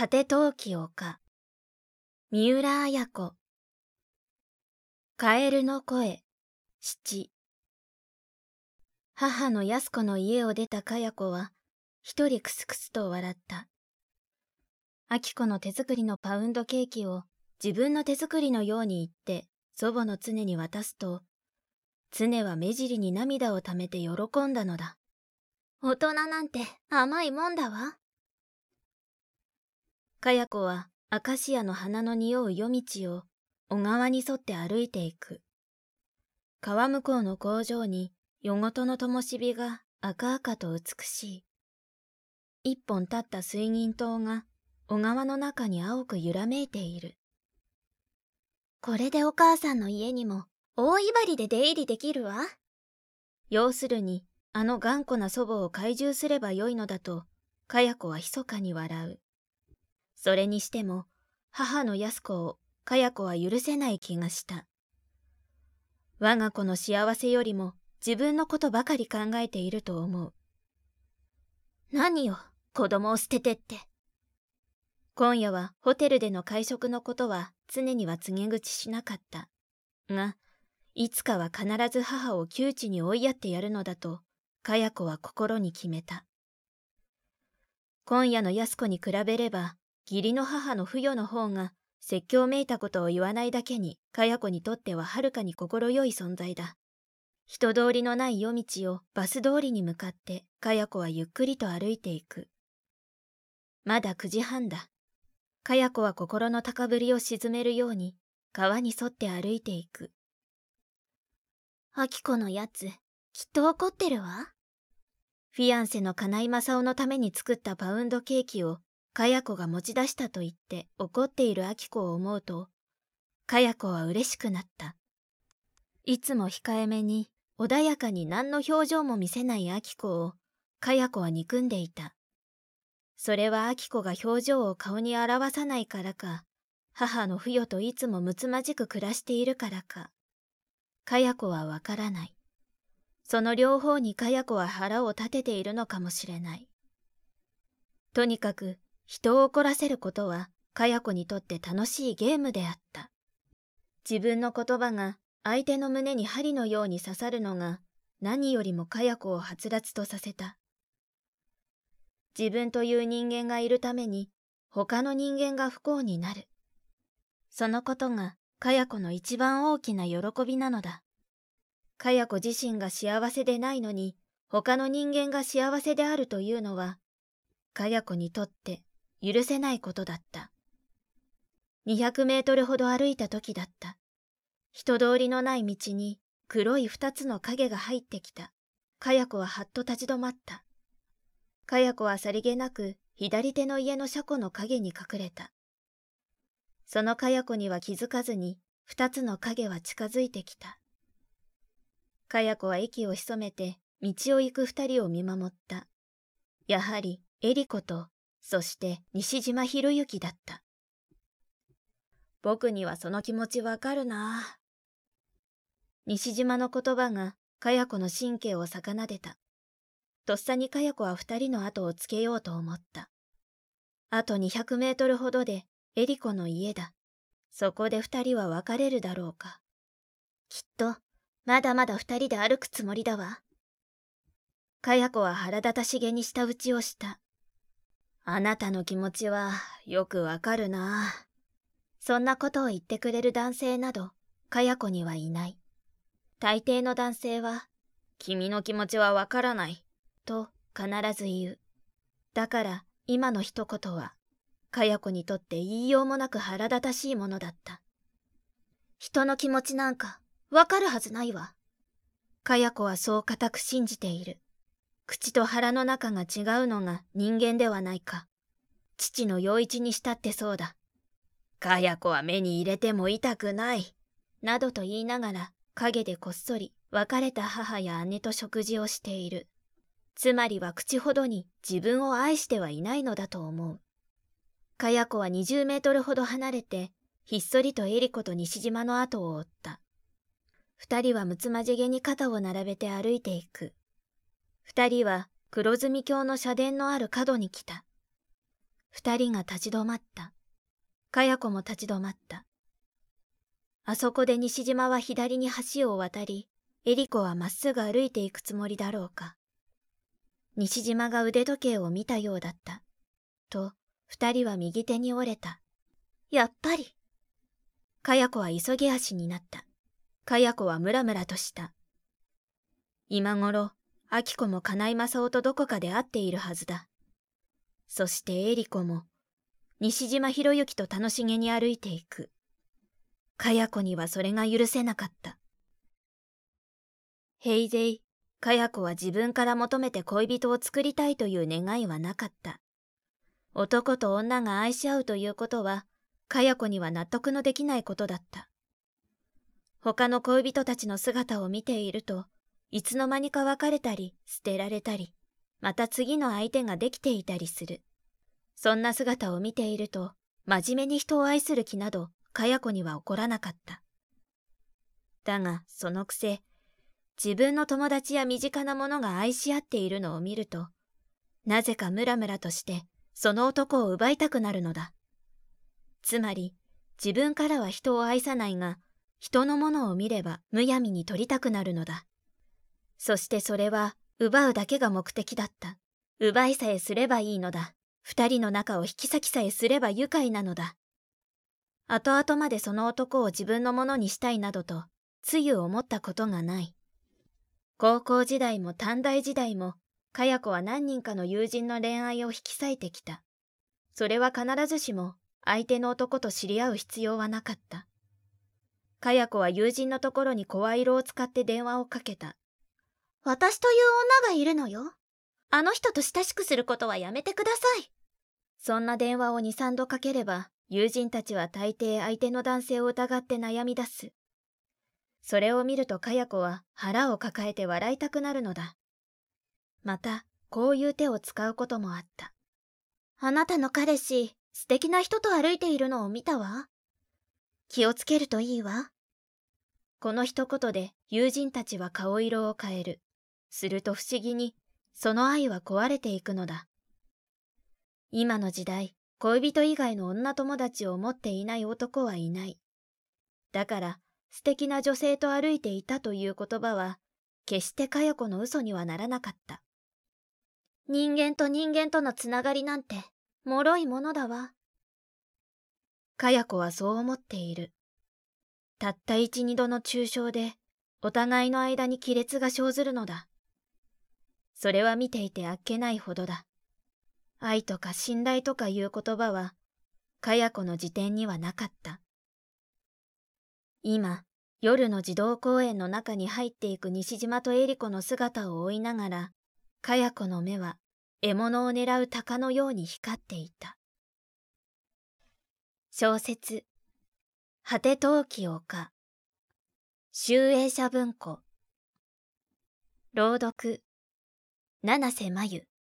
果て陶器丘三浦綾子カエルの声七母の安子の家を出たかや子は一人クスクスと笑った。明子の手作りのパウンドケーキを自分の手作りのように言って祖母の常に渡すと、常は目尻に涙をためて喜んだのだ。大人なんて甘いもんだわ。かや子はアカシアの花の匂う夜道を小川に沿って歩いていく。川向こうの工場に夜ごとの灯火が赤々と美しい。一本立った水銀灯が小川の中に青く揺らめいている。これでお母さんの家にも大威張りで出入りできるわ。要するに、あの頑固な祖母を懐柔すればよいのだと、かや子は密かに笑う。それにしても、母の安子をかや子は許せない気がした。我が子の幸せよりも自分のことばかり考えていると思う。何よ、子供を捨ててって。今夜はホテルでの会食のことは常には告げ口しなかった。が、いつかは必ず母を窮地に追いやってやるのだと、かや子は心に決めた。今夜の安子に比べれば、義理の母の不与の方が説教めいたことを言わないだけに、かや子にとってははるかに心よい存在だ。人通りのない夜道をバス通りに向かって、かや子はゆっくりと歩いていく。まだ9時半だ。かや子は心の高ぶりを鎮めるように、川に沿って歩いていく。あきこのやつ、きっと怒ってるわ。フィアンセの金井正夫のために作ったパウンドケーキをかや子が持ち出したと言って怒っているあき子を思うと、かや子は嬉しくなった。いつも控えめに、穏やかに何の表情も見せないあき子を、かや子は憎んでいた。それはあき子が表情を顔に表さないからか、母の不与といつもむつまじく暮らしているからか。かや子はわからない。その両方にかや子は腹を立てているのかもしれない。とにかく、人を怒らせることは、かや子にとって楽しいゲームであった。自分の言葉が相手の胸に針のように刺さるのが何よりもかや子をはつらつとさせた。自分という人間がいるために他の人間が不幸になる。そのことがかや子の一番大きな喜びなのだ。かや子自身が幸せでないのに他の人間が幸せであるというのは、かや子にとって許せないことだった。200メートルほど歩いた時だった。人通りのない道に黒い二つの影が入ってきた。かや子ははっと立ち止まった。かや子はさりげなく左手の家の車庫の影に隠れた。そのかや子には気づかずに二つの影は近づいてきた。かや子は息を潜めて道を行く二人を見守った。やはりエリコとそして西島博之だった。僕にはその気持ちわかるな西島の言葉がかや子の神経を逆なでた。とっさにかや子は二人の後をつけようと思った。あと200メートルほどでエリコの家だ。そこで二人は別れるだろうか。きっと、まだまだ二人で歩くつもりだわ。かや子は腹立たしげにした打ちをした。あなたの気持ちはよくわかるな。そんなことを言ってくれる男性など、かや子にはいない。大抵の男性は、君の気持ちはわからない、と必ず言う。だから今の一言は、かや子にとって言いようもなく腹立たしいものだった。人の気持ちなんか、わかるはずないわ。かや子はそう固く信じている。口と腹の中が違うのが人間ではないか。父の陽一にしたってそうだ。かや子は目に入れても痛くない。などと言いながら陰でこっそり別れた母や姉と食事をしている。つまりは口ほどに自分を愛してはいないのだと思う。かや子は20メートルほど離れて、ひっそりとエリコと西島の後を追った。二人はむつまじげに肩を並べて歩いていく。二人は黒住橋の社殿のある角に来た。二人が立ち止まった。かや子も立ち止まった。あそこで西島は左に橋を渡り、エリコはまっすぐ歩いていくつもりだろうか。西島が腕時計を見たようだった。と、二人は右手に折れた。やっぱり。かや子は急ぎ足になった。かや子はムラムラとした。今頃、アキコも金井正夫とどこかで会っているはずだ。そしてエリコも、西島博之と楽しげに歩いていく。かや子にはそれが許せなかった。ヘイゼイ、かや子は自分から求めて恋人を作りたいという願いはなかった。男と女が愛し合うということは、かや子には納得のできないことだった。他の恋人たちの姿を見ていると、いつの間にか別れたり、捨てられたり、また次の相手ができていたりする。そんな姿を見ていると、真面目に人を愛する気など、かや子には起こらなかった。だが、そのくせ、自分の友達や身近な者が愛し合っているのを見ると、なぜかムラムラとして、その男を奪いたくなるのだ。つまり、自分からは人を愛さないが、人のものを見ればむやみに取りたくなるのだ。そしてそれは、奪うだけが目的だった。奪いさえすればいいのだ。二人の仲を引き裂きさえすれば愉快なのだ。後々までその男を自分のものにしたいなどと、つゆ思ったことがない。高校時代も短大時代も、かや子は何人かの友人の恋愛を引き裂いてきた。それは必ずしも相手の男と知り合う必要はなかった。かや子は友人のところに声色を使って電話をかけた。私という女がいるのよ。あの人と親しくすることはやめてください。そんな電話を2、3度かければ、友人たちは大抵相手の男性を疑って悩み出す。それを見るとかや子は腹を抱えて笑いたくなるのだ。また、こういう手を使うこともあった。あなたの彼氏、素敵な人と歩いているのを見たわ。気をつけるといいわ。この一言で友人たちは顔色を変える。すると不思議に、その愛は壊れていくのだ。今の時代、恋人以外の女友達を持っていない男はいない。だから、素敵な女性と歩いていたという言葉は、決してかよ子の嘘にはならなかった。人間と人間とのつながりなんて、脆いものだわ。かや子はそう思っている。たった一二度の抽象で、お互いの間に亀裂が生ずるのだ。それは見ていてあっけないほどだ。愛とか信頼とかいう言葉は、かや子の辞典にはなかった。今、夜の児童公園の中に入っていく西島とエリコの姿を追いながら、かや子の目は獲物を狙う鷹のように光っていた。小説、果て陶器丘、集英社文庫、朗読、七瀬真由。